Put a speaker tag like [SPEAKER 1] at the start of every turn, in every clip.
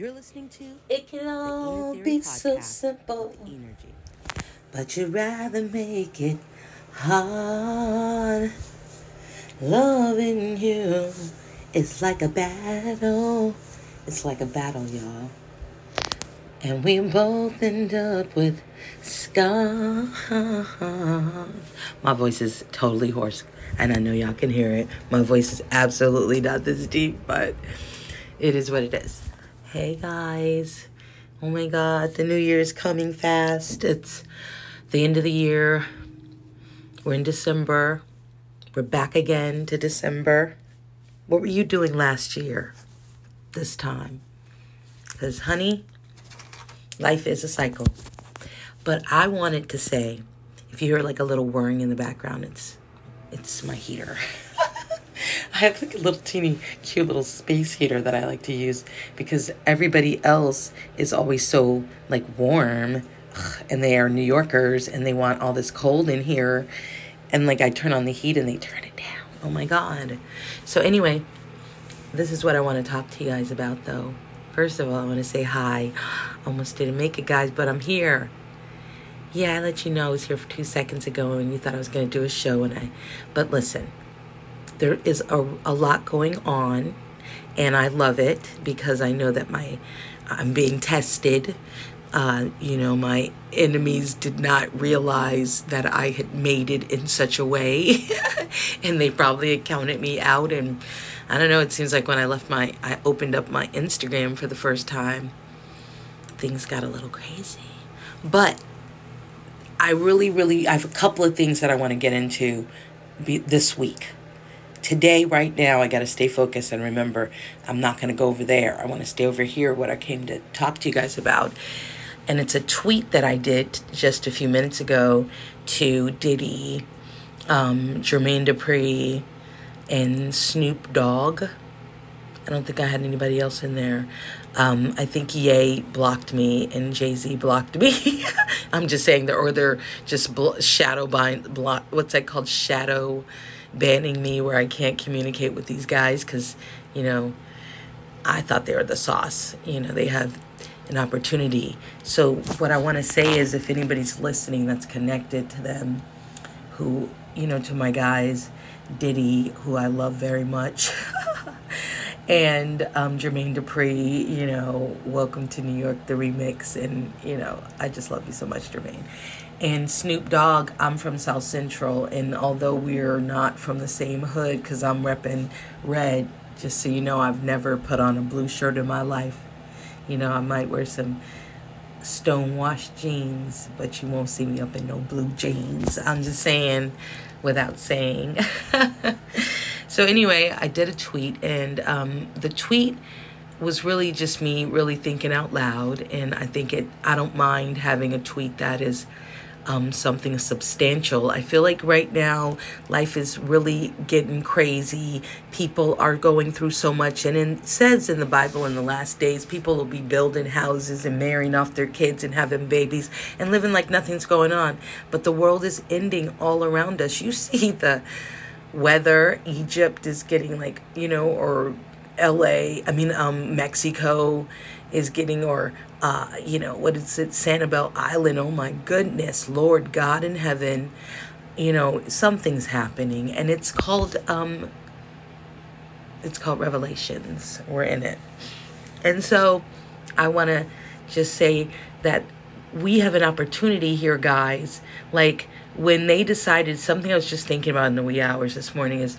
[SPEAKER 1] You're listening to
[SPEAKER 2] It can all be so simple,
[SPEAKER 1] Energy.
[SPEAKER 2] but you'd rather make it hard. Loving you is like a battle. It's like a battle, y'all. And we both end up with scars. My voice is totally hoarse, and I know y'all can hear it. My voice is absolutely not this deep, but it is what it is. Hey guys. Oh my god, the new year is coming fast. It's the end of the year. We're in December. We're back again to December. What were you doing last year this time? Because, honey, life is a cycle. But I wanted to say, if you hear like a little whirring in the background, it's it's my heater. I have like a little teeny cute little space heater that I like to use because everybody else is always so like warm and they are New Yorkers and they want all this cold in here and like I turn on the heat and they turn it down. Oh my god. So anyway, this is what I want to talk to you guys about though. First of all, I want to say hi. Almost didn't make it guys, but I'm here. Yeah, I let you know I was here for 2 seconds ago and you thought I was going to do a show and I but listen there is a, a lot going on and i love it because i know that my i'm being tested. Uh, you know my enemies did not realize that i had made it in such a way and they probably counted me out and i don't know it seems like when i left my i opened up my instagram for the first time things got a little crazy. But i really really i have a couple of things that i want to get into be, this week today, right now, I got to stay focused and remember I'm not going to go over there. I want to stay over here, what I came to talk to you guys about. And it's a tweet that I did just a few minutes ago to Diddy, um, Jermaine Dupri, and Snoop Dogg. I don't think I had anybody else in there. Um, I think Ye blocked me and Jay Z blocked me. I'm just saying that, or they're just bl- shadow bind, block. What's that called? Shadow banning me where I can't communicate with these guys because, you know, I thought they were the sauce. You know, they have an opportunity. So, what I want to say is if anybody's listening that's connected to them, who, you know, to my guys, Diddy, who I love very much, and um, Jermaine Dupri, you know, welcome to New York, the remix. And, you know, I just love you so much, Jermaine and Snoop Dogg, I'm from South Central, and although we're not from the same hood, because I'm repping red, just so you know, I've never put on a blue shirt in my life. You know, I might wear some stonewashed jeans, but you won't see me up in no blue jeans. I'm just saying, without saying. so anyway, I did a tweet, and um, the tweet was really just me really thinking out loud, and I think it. I don't mind having a tweet that is um, something substantial. I feel like right now life is really getting crazy. People are going through so much, and it says in the Bible in the last days, people will be building houses and marrying off their kids and having babies and living like nothing's going on. But the world is ending all around us. You see the weather. Egypt is getting like, you know, or LA, I mean, um, Mexico is getting, or, uh, you know, what is it, Sanibel Island? Oh my goodness, Lord God in heaven, you know, something's happening, and it's called, um, it's called Revelations. We're in it. And so I want to just say that we have an opportunity here, guys. Like when they decided, something I was just thinking about in the wee hours this morning is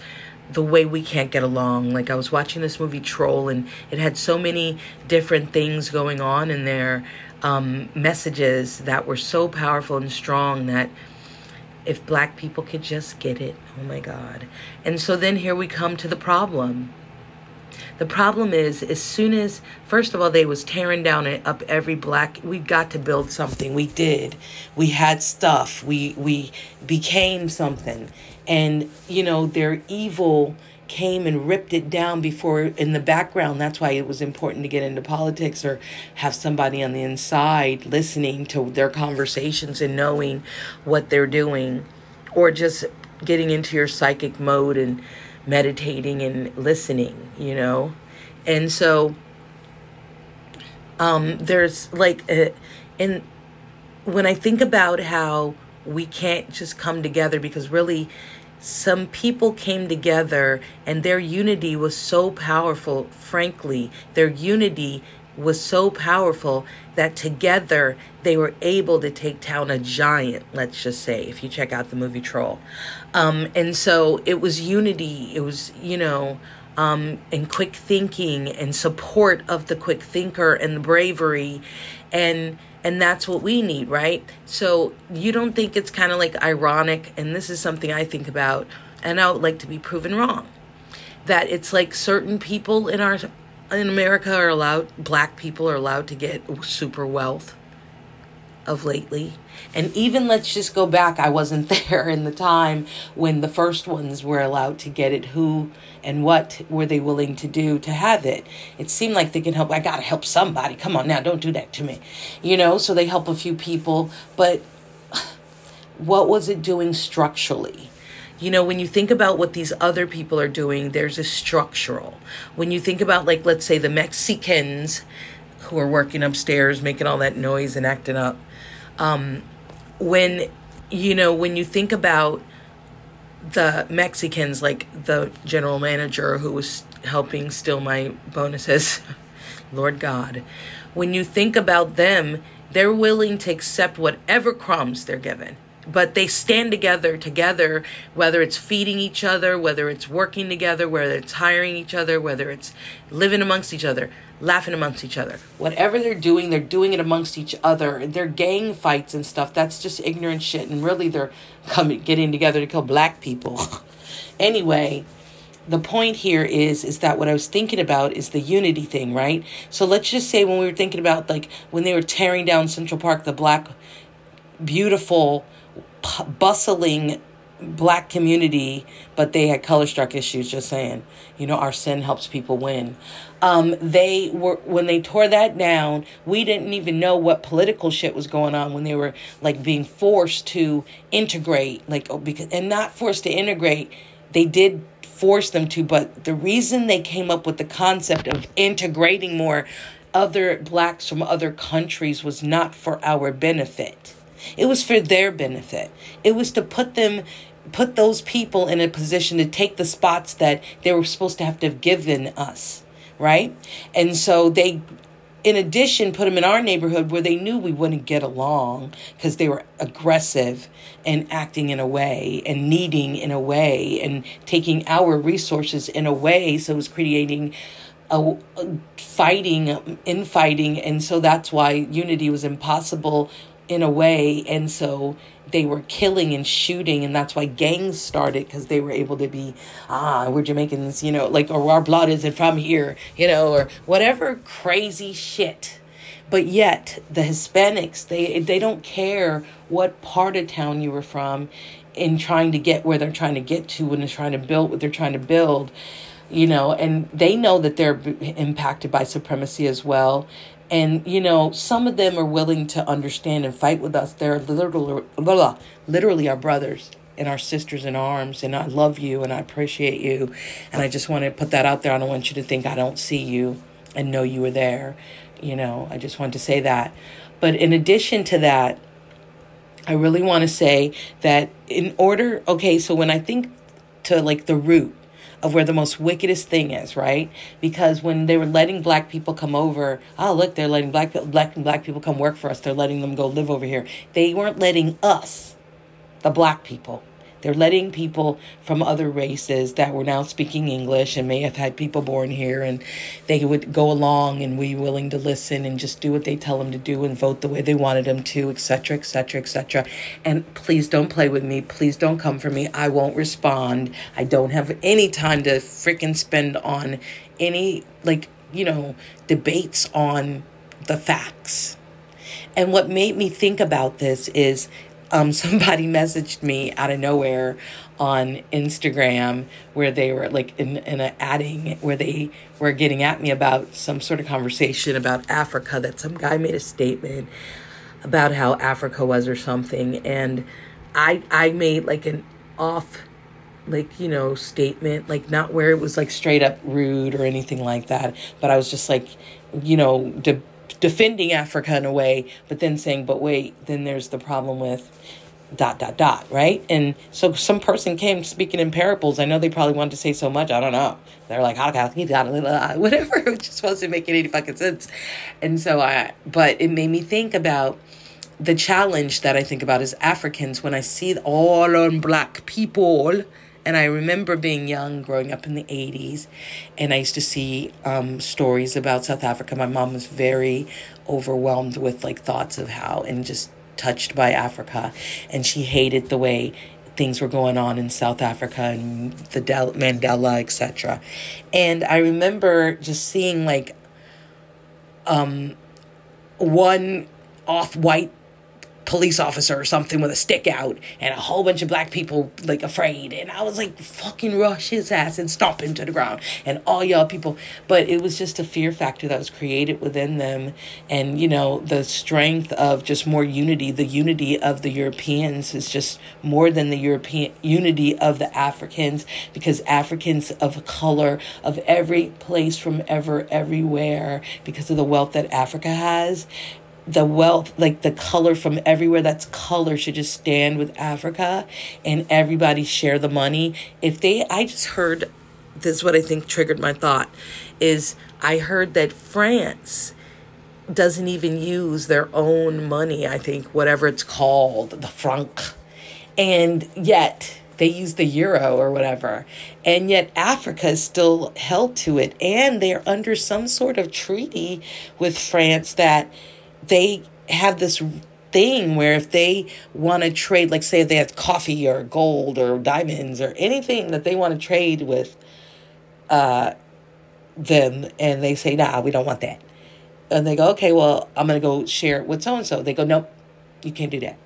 [SPEAKER 2] the way we can't get along. Like I was watching this movie Troll, and it had so many different things going on in there, um, messages that were so powerful and strong that if black people could just get it, oh my God. And so then here we come to the problem. The problem is, as soon as, first of all, they was tearing down up every black. We got to build something. We did. We had stuff. We we became something, and you know their evil came and ripped it down before in the background that's why it was important to get into politics or have somebody on the inside listening to their conversations and knowing what they're doing or just getting into your psychic mode and meditating and listening you know? And so Um, there's like, a, and when I think about how we can't just come together because really some people came together and their unity was so powerful, frankly, their unity was so powerful that together they were able to take down a giant, let's just say, if you check out the movie Troll. Um, and so it was unity, it was, you know, um, and quick thinking and support of the quick thinker and the bravery and and that's what we need right so you don't think it's kind of like ironic and this is something i think about and i would like to be proven wrong that it's like certain people in our in america are allowed black people are allowed to get super wealth of lately. And even let's just go back, I wasn't there in the time when the first ones were allowed to get it. Who and what were they willing to do to have it? It seemed like they can help. I got to help somebody. Come on now, don't do that to me. You know, so they help a few people. But what was it doing structurally? You know, when you think about what these other people are doing, there's a structural. When you think about, like, let's say the Mexicans who are working upstairs, making all that noise and acting up um, when you know when you think about the Mexicans, like the general manager who was helping steal my bonuses, Lord God, when you think about them, they're willing to accept whatever crumbs they're given but they stand together together whether it's feeding each other whether it's working together whether it's hiring each other whether it's living amongst each other laughing amongst each other. Whatever they're doing they're doing it amongst each other. Their gang fights and stuff. That's just ignorant shit and really they're coming getting together to kill black people. Anyway the point here is is that what I was thinking about is the unity thing, right? So let's just say when we were thinking about like when they were tearing down Central Park, the black beautiful bustling black community, but they had color struck issues. Just saying, you know, our sin helps people win. Um, they were when they tore that down. We didn't even know what political shit was going on when they were like being forced to integrate, like oh, because and not forced to integrate. They did force them to, but the reason they came up with the concept of integrating more other blacks from other countries was not for our benefit it was for their benefit. It was to put them put those people in a position to take the spots that they were supposed to have to have given us, right? And so they in addition put them in our neighborhood where they knew we wouldn't get along because they were aggressive and acting in a way and needing in a way and taking our resources in a way so it was creating a, fighting infighting and so that's why unity was impossible in a way and so they were killing and shooting and that's why gangs started because they were able to be ah we're jamaicans you know like or our blood isn't from here you know or whatever crazy shit. But yet the hispanics they they don't care what part of town you were from in trying to get where they're trying to get to when they're trying to build what they're trying to build you know and they know that they're impacted by supremacy as well and you know some of them are willing to understand and fight with us. They're literally literally our brothers and our sisters in arms. And i love you and i appreciate you. And i just want to put that out there. I don't want you to think i don't see you and know you were there. You know i just want to say that. But in addition to that i really want to say that in order okay so when i think to like the root of where the most wickedest thing is, right? Because when they were letting black people come over, oh look, they're letting black black black people come work for us. They're letting them go live over here. They weren't letting us, the black people, they're letting people from other races that were now speaking English and may have had people born here and they would go along and we willing to listen and just do what they tell them to do and vote the way they wanted them to, etc., etc., etc. And please don't play with me. Please don't come for me. I won't respond. I don't have any time to freaking spend on any, like, you know, debates on the facts. And what made me think about this is um, somebody messaged me out of nowhere on Instagram where they were like in, in a adding where they were getting at me about some sort of conversation about Africa that some guy made a statement about how Africa was or something. And I I made like an off like you know statement like not where it was like straight up rude or anything like that but I was just like you know de- defending Africa in a way, but then saying, but wait, then there's the problem with dot dot dot right? And so some person came speaking in parables. I know they probably wanted to say so much. I don't know. They're like whatever it just wasn't making any fucking sense. And so i but it made me think about the challenge that i think about as africans when i see all on black people and I remember being young, growing up in the 80s, and I used to see um, stories about South Africa. My mom was very overwhelmed with like thoughts of how and just touched by Africa. And she hated the way things were going on in South Africa and the Del- Mandela, etc. And I remember just seeing like um, one off white police officer or something with a stick out and a whole bunch of black people like afraid. And I was like fucking rush his ass and stomp him to the ground. And all y'all people. But it was just a fear factor that was created within them. And you know the strength of just more unity. The unity of the Europeans is just more than the European unity of the Africans. Because Africans of color of every place from ever everywhere because of the wealth that Africa has the wealth, like the color from everywhere that's color should just stand with Africa and everybody share the money. If they, I just heard, this is what I think triggered my thought, is I heard that France doesn't even use their own money, I think, whatever it's called, the franc. And yet, they use the euro or whatever. And yet Africa is still held to it. And they're under some sort of treaty with France that they have this thing where if they want to trade, like say they have coffee or gold or diamonds or anything that they want to trade with uh, them, and they say, nah, we don't want that. And they go, okay, well, I'm going to go share it with so and so. They go, nope, you can't do that.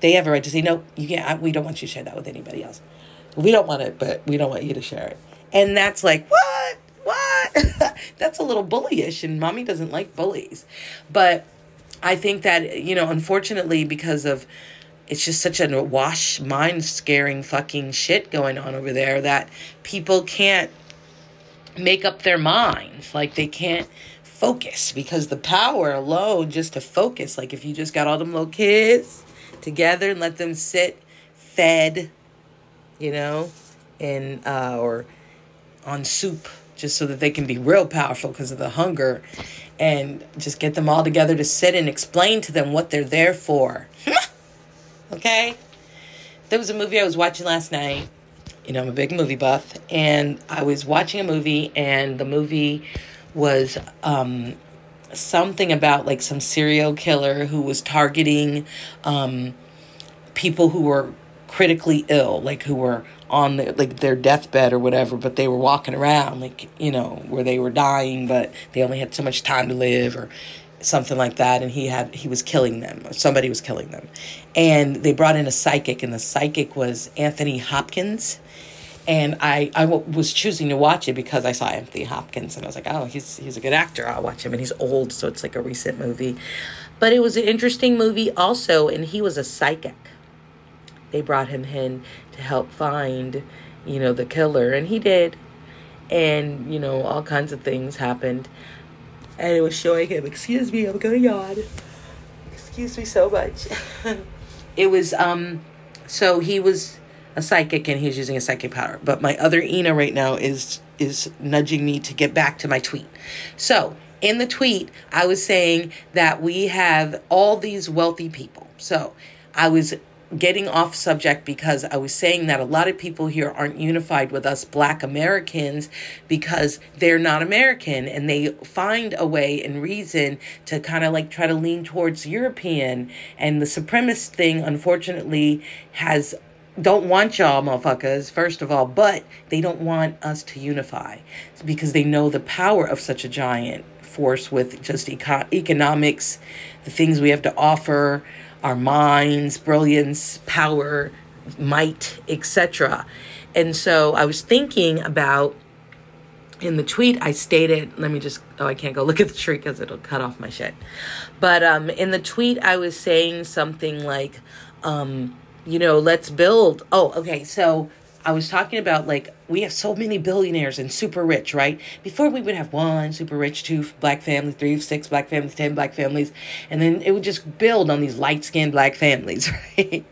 [SPEAKER 2] They have a right to say, nope, you can't, we don't want you to share that with anybody else. We don't want it, but we don't want you to share it. And that's like, what? What? that's a little bullyish, and mommy doesn't like bullies. But I think that, you know, unfortunately, because of it's just such a wash, mind scaring fucking shit going on over there that people can't make up their minds. Like they can't focus because the power alone just to focus, like if you just got all them little kids together and let them sit fed, you know, and uh, or on soup just so that they can be real powerful because of the hunger and just get them all together to sit and explain to them what they're there for. okay? There was a movie I was watching last night. You know, I'm a big movie buff, and I was watching a movie, and the movie was um, something about like some serial killer who was targeting um, people who were critically ill, like who were on the, like their deathbed or whatever, but they were walking around like you know where they were dying, but they only had so much time to live or something like that, and he had he was killing them or somebody was killing them, and they brought in a psychic, and the psychic was Anthony Hopkins. And I, I w- was choosing to watch it because I saw Anthony Hopkins and I was like, oh, he's he's a good actor. I'll watch him. And he's old, so it's like a recent movie. But it was an interesting movie also, and he was a psychic they brought him in to help find, you know, the killer. And he did. And, you know, all kinds of things happened. And it was showing him, excuse me, I'm gonna yawn. Excuse me so much. it was, um, so he was a psychic and he's using a psychic power. But my other Ina right now is is nudging me to get back to my tweet. So in the tweet, I was saying that we have all these wealthy people. So I was getting off subject because I was saying that a lot of people here aren't unified with us black Americans because they're not American and they find a way and reason to kind of like try to lean towards European. And the supremacist thing unfortunately has don't want y'all motherfuckers first of all but they don't want us to unify because they know the power of such a giant force with just eco- economics the things we have to offer our minds, brilliance, power, might, etc. And so I was thinking about in the tweet I stated, let me just oh I can't go look at the tree because it'll cut off my shit. But um in the tweet I was saying something like um you know, let's build. Oh, okay. So I was talking about like we have so many billionaires and super rich, right? Before we would have one super rich, two black families, three, six black families, ten black families, and then it would just build on these light skinned black families, right?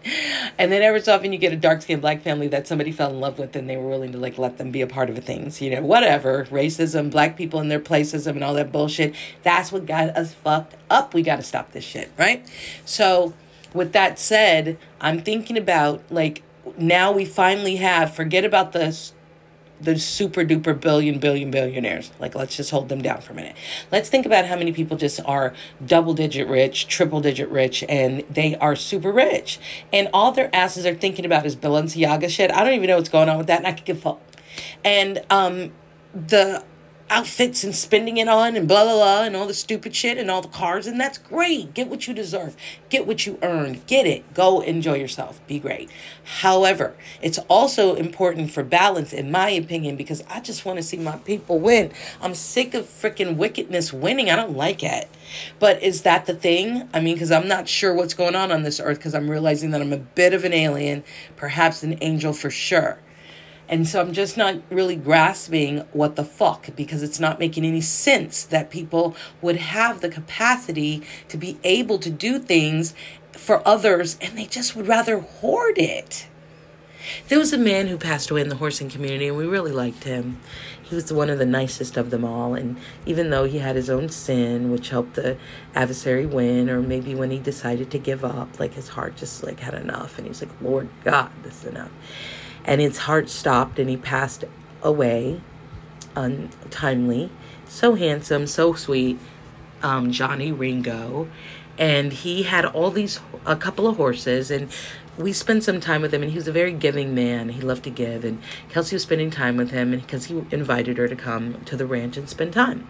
[SPEAKER 2] And then every so often you get a dark skinned black family that somebody fell in love with and they were willing to like let them be a part of things, you know, whatever. Racism, black people in their placism and all that bullshit. That's what got us fucked up. We gotta stop this shit, right? So with that said, I'm thinking about like now we finally have forget about the the super duper billion billion billionaires. Like let's just hold them down for a minute. Let's think about how many people just are double digit rich triple digit rich and they are super rich. And all their asses are thinking about is balenciaga shit. I don't even know what's going on with that and i could give fuck. And um the outfits and spending it on and blah blah blah and all the stupid shit and all the cars and that's great. Get what you deserve. Get what you earned get it. Go enjoy yourself. Be great. However it's also important for balance in my opinion because i just want to see my people win. I'm sick of freaking wickedness winning. I don't like it. But is that the thing? I mean because i'm not sure what's going on on this earth because i'm realizing that i'm a bit of an alien perhaps an angel for sure and so I'm just not really grasping what the fuck because it's not making any sense that people would have the capacity to be able to do things for others and they just would rather hoard it. There was a man who passed away in the horsing community and we really liked him. He was one of the nicest of them all. And even though he had his own sin, which helped the adversary win, or maybe when he decided to give up, like his heart just like had enough and he's like, Lord God, this is enough and his heart stopped and he passed away untimely. So handsome, so sweet, um, Johnny Ringo. And he had all these, a couple of horses, and we spent some time with him. And he was a very giving man. He loved to give. And Kelsey was spending time with him because he invited her to come to the ranch and spend time.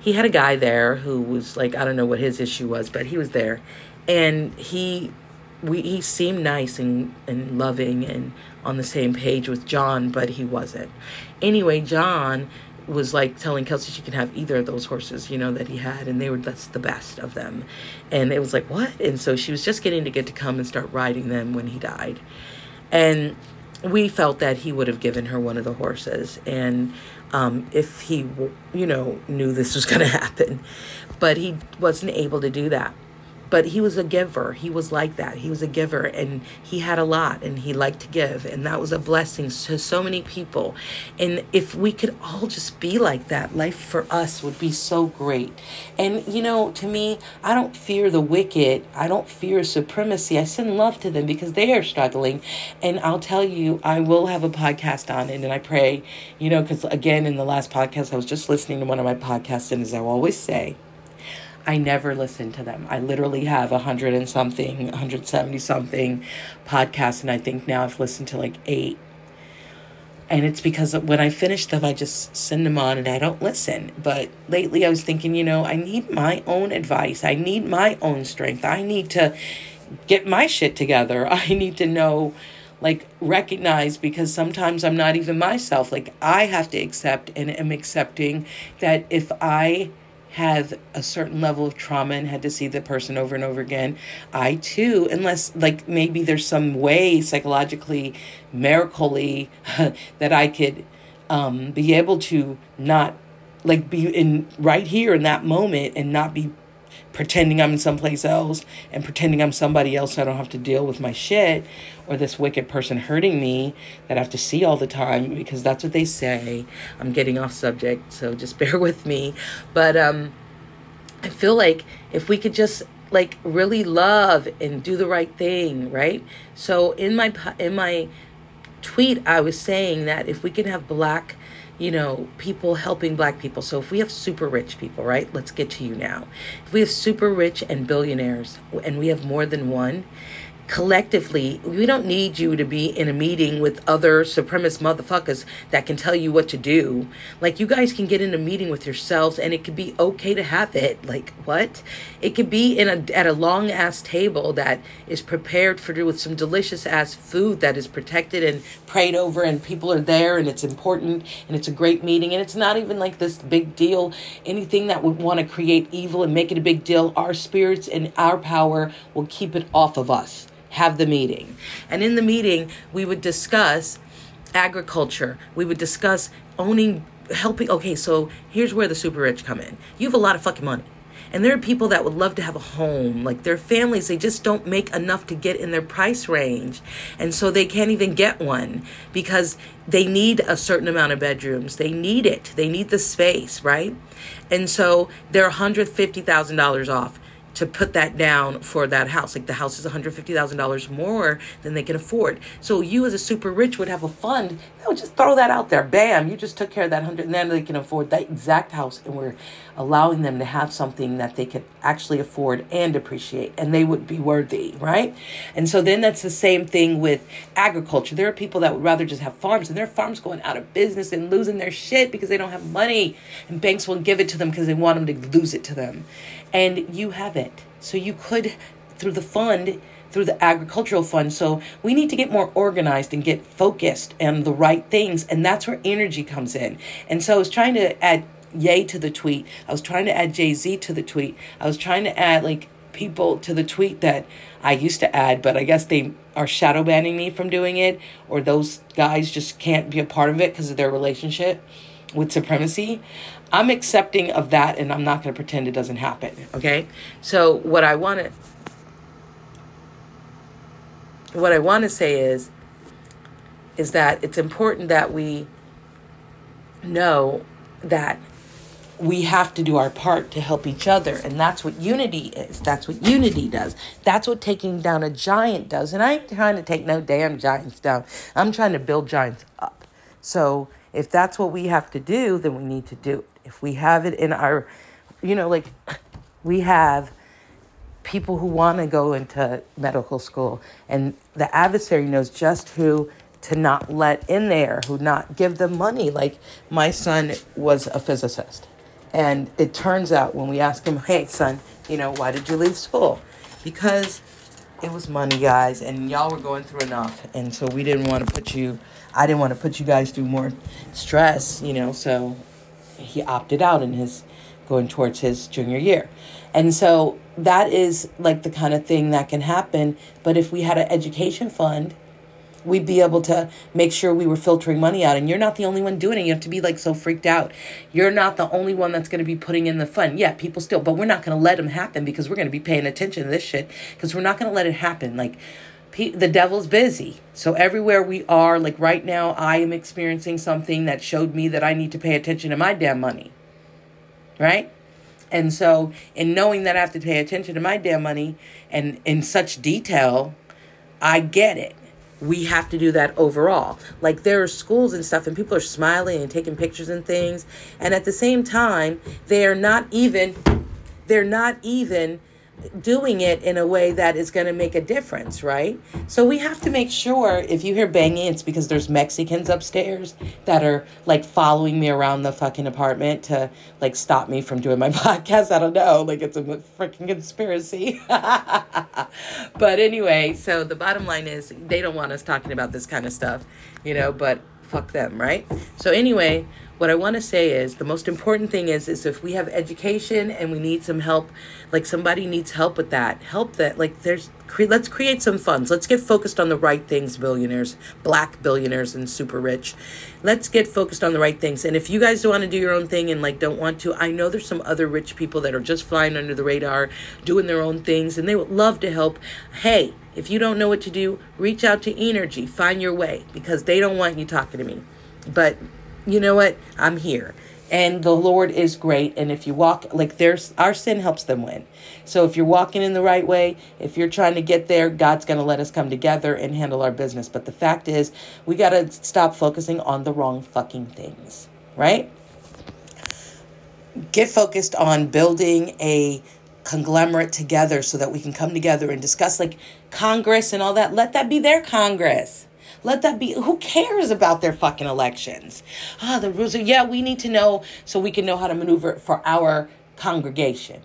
[SPEAKER 2] He had a guy there who was like, I don't know what his issue was, but he was there. And he we he seemed nice and, and loving and on the same page with John, but he wasn't. Anyway, John was like telling Kelsey she could have either of those horses, you know, that he had, and they were that's the best of them. And it was like, what? And so she was just getting to get to come and start riding them when he died. And we felt that he would have given her one of the horses. And um, if he, you know, knew this was going to happen, but he wasn't able to do that but he was a giver. He was like that. He was a giver and he had a lot and he liked to give. And that was a blessing to so many people. And if we could all just be like that, life for us would be so great. And, you know, to me, I don't fear the wicked. I don't fear supremacy. I send love to them because they are struggling. And I'll tell you, I will have a podcast on it. And I pray, you know, because again, in the last podcast, I was just listening to one of my podcasts. And as I always say, I never listen to them. I literally have a hundred and something, 170 something podcasts, and I think now I've listened to like eight. And it's because when I finish them, I just send them on and I don't listen. But lately I was thinking, you know, I need my own advice. I need my own strength. I need to get my shit together. I need to know, like, recognize because sometimes I'm not even myself. Like, I have to accept and am accepting that if I have a certain level of trauma and had to see the person over and over again, I too, unless like maybe there's some way psychologically, miracly, that I could um, be able to not like be in right here in that moment and not be pretending I'm in someplace else and pretending I'm somebody else so I don't have to deal with my shit or this wicked person hurting me that I have to see all the time because that's what they say. I'm getting off subject, so just bear with me. But um I feel like if we could just like really love and do the right thing, right? So in my in my tweet I was saying that if we can have black you know, people helping black people. So if we have super rich people, right? Let's get to you now. If we have super rich and billionaires and we have more than one, collectively, we don't need you to be in a meeting with other supremacist motherfuckers that can tell you what to do. Like, you guys can get in a meeting with yourselves and it could be okay to have it. Like, what? It could be in a, at a long ass table that is prepared for with some delicious ass food that is protected and prayed over and people are there and it's important and it's a great meeting and it's not even like this big deal. Anything that would want to create evil and make it a big deal, our spirits and our power will keep it off of us have the meeting. And in the meeting, we would discuss agriculture. We would discuss owning, helping. Okay, so here's where the super rich come in. You have a lot of fucking money. And there are people that would love to have a home. Like their families, they just don't make enough to get in their price range. And so they can't even get one because they need a certain amount of bedrooms. They need it. They need the space, right? And so they're $150,000 off to put that down for that house. Like the house is $150,000 more than they can afford. So you as a super rich would have a fund that would just throw that out there. Bam, you just took care of that 100 and then they can afford that exact house and we're allowing them to have something that they could actually afford and appreciate and they would be worthy, right? And so then that's the same thing with agriculture. There are people that would rather just have farms and their farms going out of business and losing their shit because they don't have money and banks won't give it to them because they want them to lose it to them and you have it. So you could, through the fund, through the agricultural fund. So we need to get more organized and get focused on the right things. And that's where energy comes in. And so I was trying to add Ye to the tweet. I was trying to add Jay Z to the tweet. I was trying to add like people to the tweet that I used to add, but I guess they are shadow banning me from doing it, or those guys just can't be a part of it because of their relationship with supremacy. I'm accepting of that and I'm not going to pretend it doesn't happen. Okay. So, what I want to. What I want to say is, is that it's important that we know that we have to do our part to help each other. And that's what unity is. That's what unity does. That's what taking down a giant does. And I ain't trying to take no damn giants down. I'm trying to build giants up. So if that's what we have to do, then we need to do it. If we have it in our, you know, like we have people who want to go into medical school, and the adversary knows just who to not let in there, who not give them money. Like my son was a physicist. And it turns out when we ask him, hey, son, you know, why did you leave school? Because it was money, guys, and y'all were going through enough. And so we didn't want to put you, I didn't want to put you guys through more stress, you know, so he opted out in his going towards his junior year. And so that is like the kind of thing that can happen. But if we had an education fund, we'd be able to make sure we were filtering money out. And you're not the only one doing it. You have to be like so freaked out. You're not the only one that's going to be putting in the fund. Yeah, people still, but we're not going to let them happen because we're going to be paying attention to this shit because we're not going to let it happen. Like, the devil's busy. So everywhere we are, like right now, I am experiencing something that showed me that I need to pay attention to my damn money. Right? And so, in knowing that I have to pay attention to my damn money and in such detail, I get it. We have to do that overall. Like there are schools and stuff, and people are smiling and taking pictures and things. And at the same time, they are not even, they're not even doing it in a way that is going to make a difference, right? So we have to make sure if you hear banging, it's because there's Mexicans upstairs that are like following me around the fucking apartment to like stop me from doing my podcast. I don't know, like it's a freaking conspiracy. but anyway, so the bottom line is they don't want us talking about this kind of stuff, you know, but fuck them, right? So anyway, what I want to say is the most important thing is is if we have education and we need some help, like somebody needs help with that, help that like there's cre- let's create some funds. Let's get focused on the right things, billionaires, black billionaires and super rich. Let's get focused on the right things. And if you guys don't want to do your own thing and like don't want to, I know there's some other rich people that are just flying under the radar, doing their own things and they would love to help. Hey, if you don't know what to do, reach out to Energy, find your way because they don't want you talking to me. But you know what? I'm here. And the Lord is great. And if you walk, like there's, our sin helps them win. So if you're walking in the right way, if you're trying to get there, God's going to let us come together and handle our business. But the fact is, we got to stop focusing on the wrong fucking things, right? Get focused on building a conglomerate together so that we can come together and discuss like Congress and all that. Let that be their Congress. Let that be. Who cares about their fucking elections? Ah, the rules are, yeah, we need to know so we can know how to maneuver for our congregation.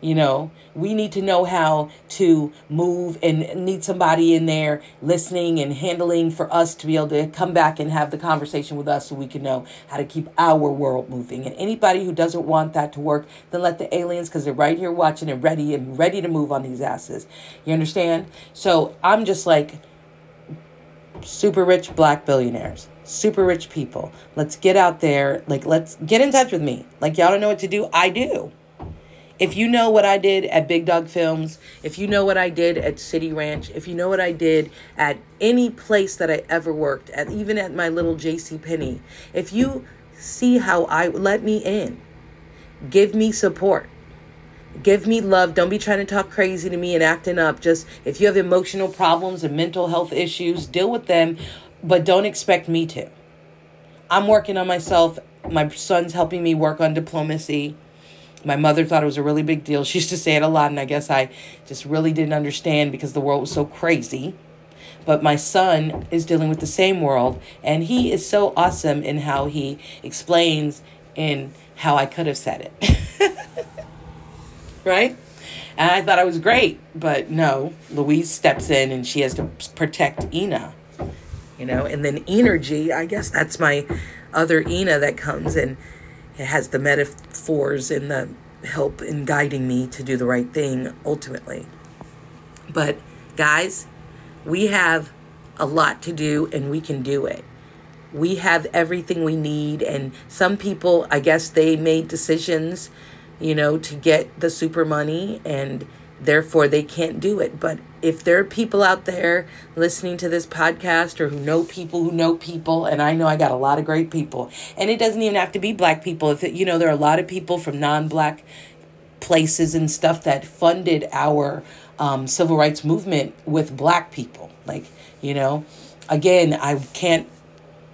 [SPEAKER 2] You know, we need to know how to move and need somebody in there listening and handling for us to be able to come back and have the conversation with us so we can know how to keep our world moving. And anybody who doesn't want that to work, then let the aliens, because they're right here watching and ready and ready to move on these asses. You understand? So I'm just like, super rich black billionaires, super rich people. Let's get out there. Like, let's get in touch with me. Like, y'all don't know what to do. I do. If you know what I did at Big Dog Films, if you know what I did at City Ranch, if you know what I did at any place that I ever worked at, even at my little J.C. Penney, if you see how I let me in, give me support give me love. Don't be trying to talk crazy to me and acting up. Just if you have emotional problems and mental health issues, deal with them, but don't expect me to. I'm working on myself. My son's helping me work on diplomacy. My mother thought it was a really big deal. She used to say it a lot, and I guess I just really didn't understand because the world was so crazy. But my son is dealing with the same world, and he is so awesome in how he explains in how I could have said it. right? And I thought I was great, but no, Louise steps in and she has to protect Ina, you know, and then energy, I guess that's my other Ina that comes and it has the metaphors and the help in guiding me to do the right thing ultimately. But guys, we have a lot to do and we can do it. We have everything we need, and some people, I guess, they made decisions you know, to get the super money and therefore they can't do it. But if there are people out there listening to this podcast or who know people who know people, and I know I got a lot of great people, and it doesn't even have to be black people. If it, you know, there are a lot of people from non-black places and stuff that funded our um, civil rights movement with black people. Like, you know, again, I can't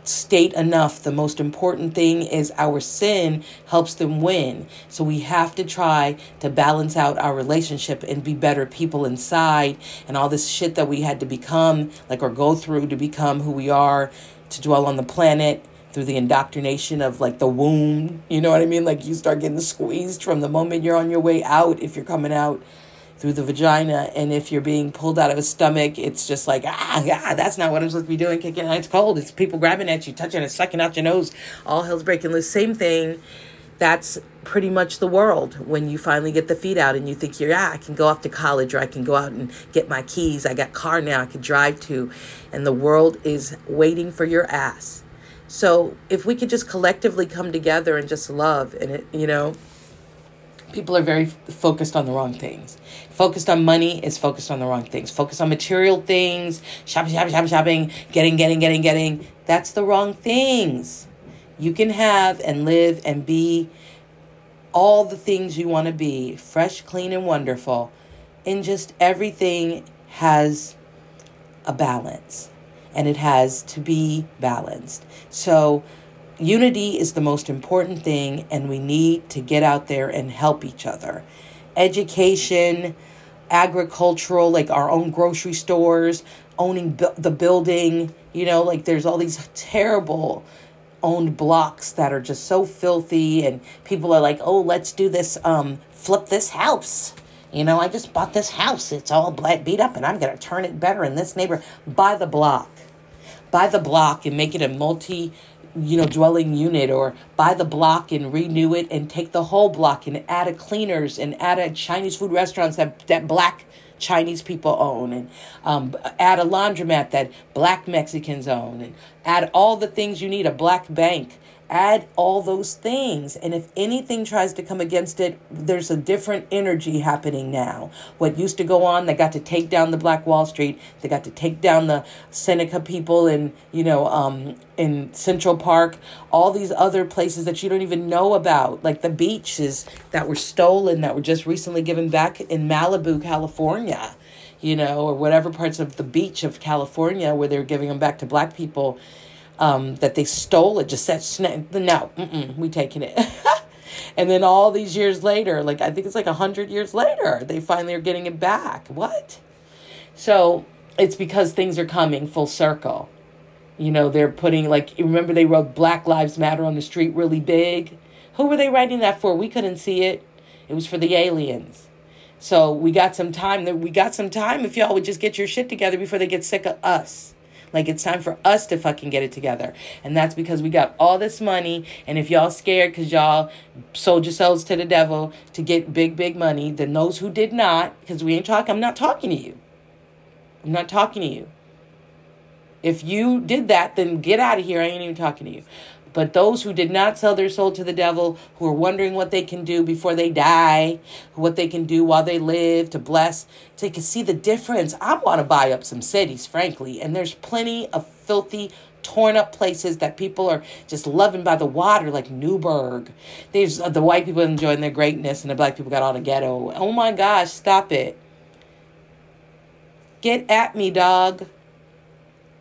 [SPEAKER 2] state enough. The most important thing is our sin helps them win. So we have to try to balance out our relationship and be better people inside and all this shit that we had to become, like, or go through to become who we are, to dwell on the planet through the indoctrination of like the womb. You know what I mean? Like you start getting squeezed from the moment you're on your way out if you're coming out through the vagina. And if you're being pulled out of a stomach, it's just like, ah, ah, that's not what I'm supposed to be doing. Kicking, it's cold. It's people grabbing at you, touching and sucking out your nose. All hell's breaking loose. Same thing. That's pretty much the world when you finally get the feet out and you think yeah, I can go off to college or I can go out and get my keys. I got car now I can drive to. And the world is waiting for your ass. So if we could just collectively come together and just love and it, you know, people are very focused on the wrong things. Focused on money is focused on the wrong things. Focused on material things, shopping, shopping, shopping, shopping, getting, getting, getting, getting. That's the wrong things. You can have and live and be all the things you want to be fresh, clean, and wonderful. And just everything has a balance and it has to be balanced. So, unity is the most important thing, and we need to get out there and help each other. Education, agricultural, like our own grocery stores, owning bu- the building, you know, like there's all these terrible owned blocks that are just so filthy and people are like, "Oh, let's do this um flip this house." You know, I just bought this house. It's all beat up and I'm going to turn it better in this neighbor. Buy the block. Buy the block and make it a multi you know, dwelling unit or buy the block and renew it and take the whole block and add a cleaners and add a Chinese food restaurants that, that black Chinese people own and um, add a laundromat that black Mexicans own and add all the things you need, a black bank add all those things. And if anything tries to come against it, there's a different energy happening now. What used to go on, they got to take down the Black Wall Street, they got to take down the Seneca people in, you know, um, in Central Park, all these other places that you don't even know about, like the beaches that were stolen, that were just recently given back in Malibu, California you know, or whatever parts of the beach of California where they're giving them back to black people um, that they stole it, just said, no, we taking it. and then all these years later, like I think it's like a hundred years later, they finally are getting it back. What? So it's because things are coming full circle. You know, they're putting like remember they wrote Black Lives Matter on the street really big. Who were they writing that for? We couldn't see it. It was for the aliens. So we got some time. That we got some time if y'all would just get your shit together before they get sick of us. Like it's time for us to fucking get it together. And that's because we got all this money. And if y'all scared because y'all sold yourselves to the devil to get big, big money, then those who did not, because we ain't talking, I'm not talking to you. I'm not talking to you. If you did that, then get out of here. I ain't even talking to you. But those who did not sell their soul to the devil, who are wondering what they can do before they die, what they can do while they live to bless, so you can see the difference. I want to buy up some cities, frankly, and there's plenty of filthy, torn up places that people are just loving by the water, like Newburgh. There's uh, the white people enjoying their greatness, and the black people got all the ghetto. Oh my gosh, stop it! Get at me, dog.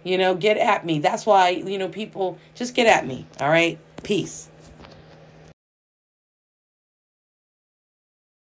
[SPEAKER 2] You know, get at me. That's why, you know, people just get at me. All right? Peace.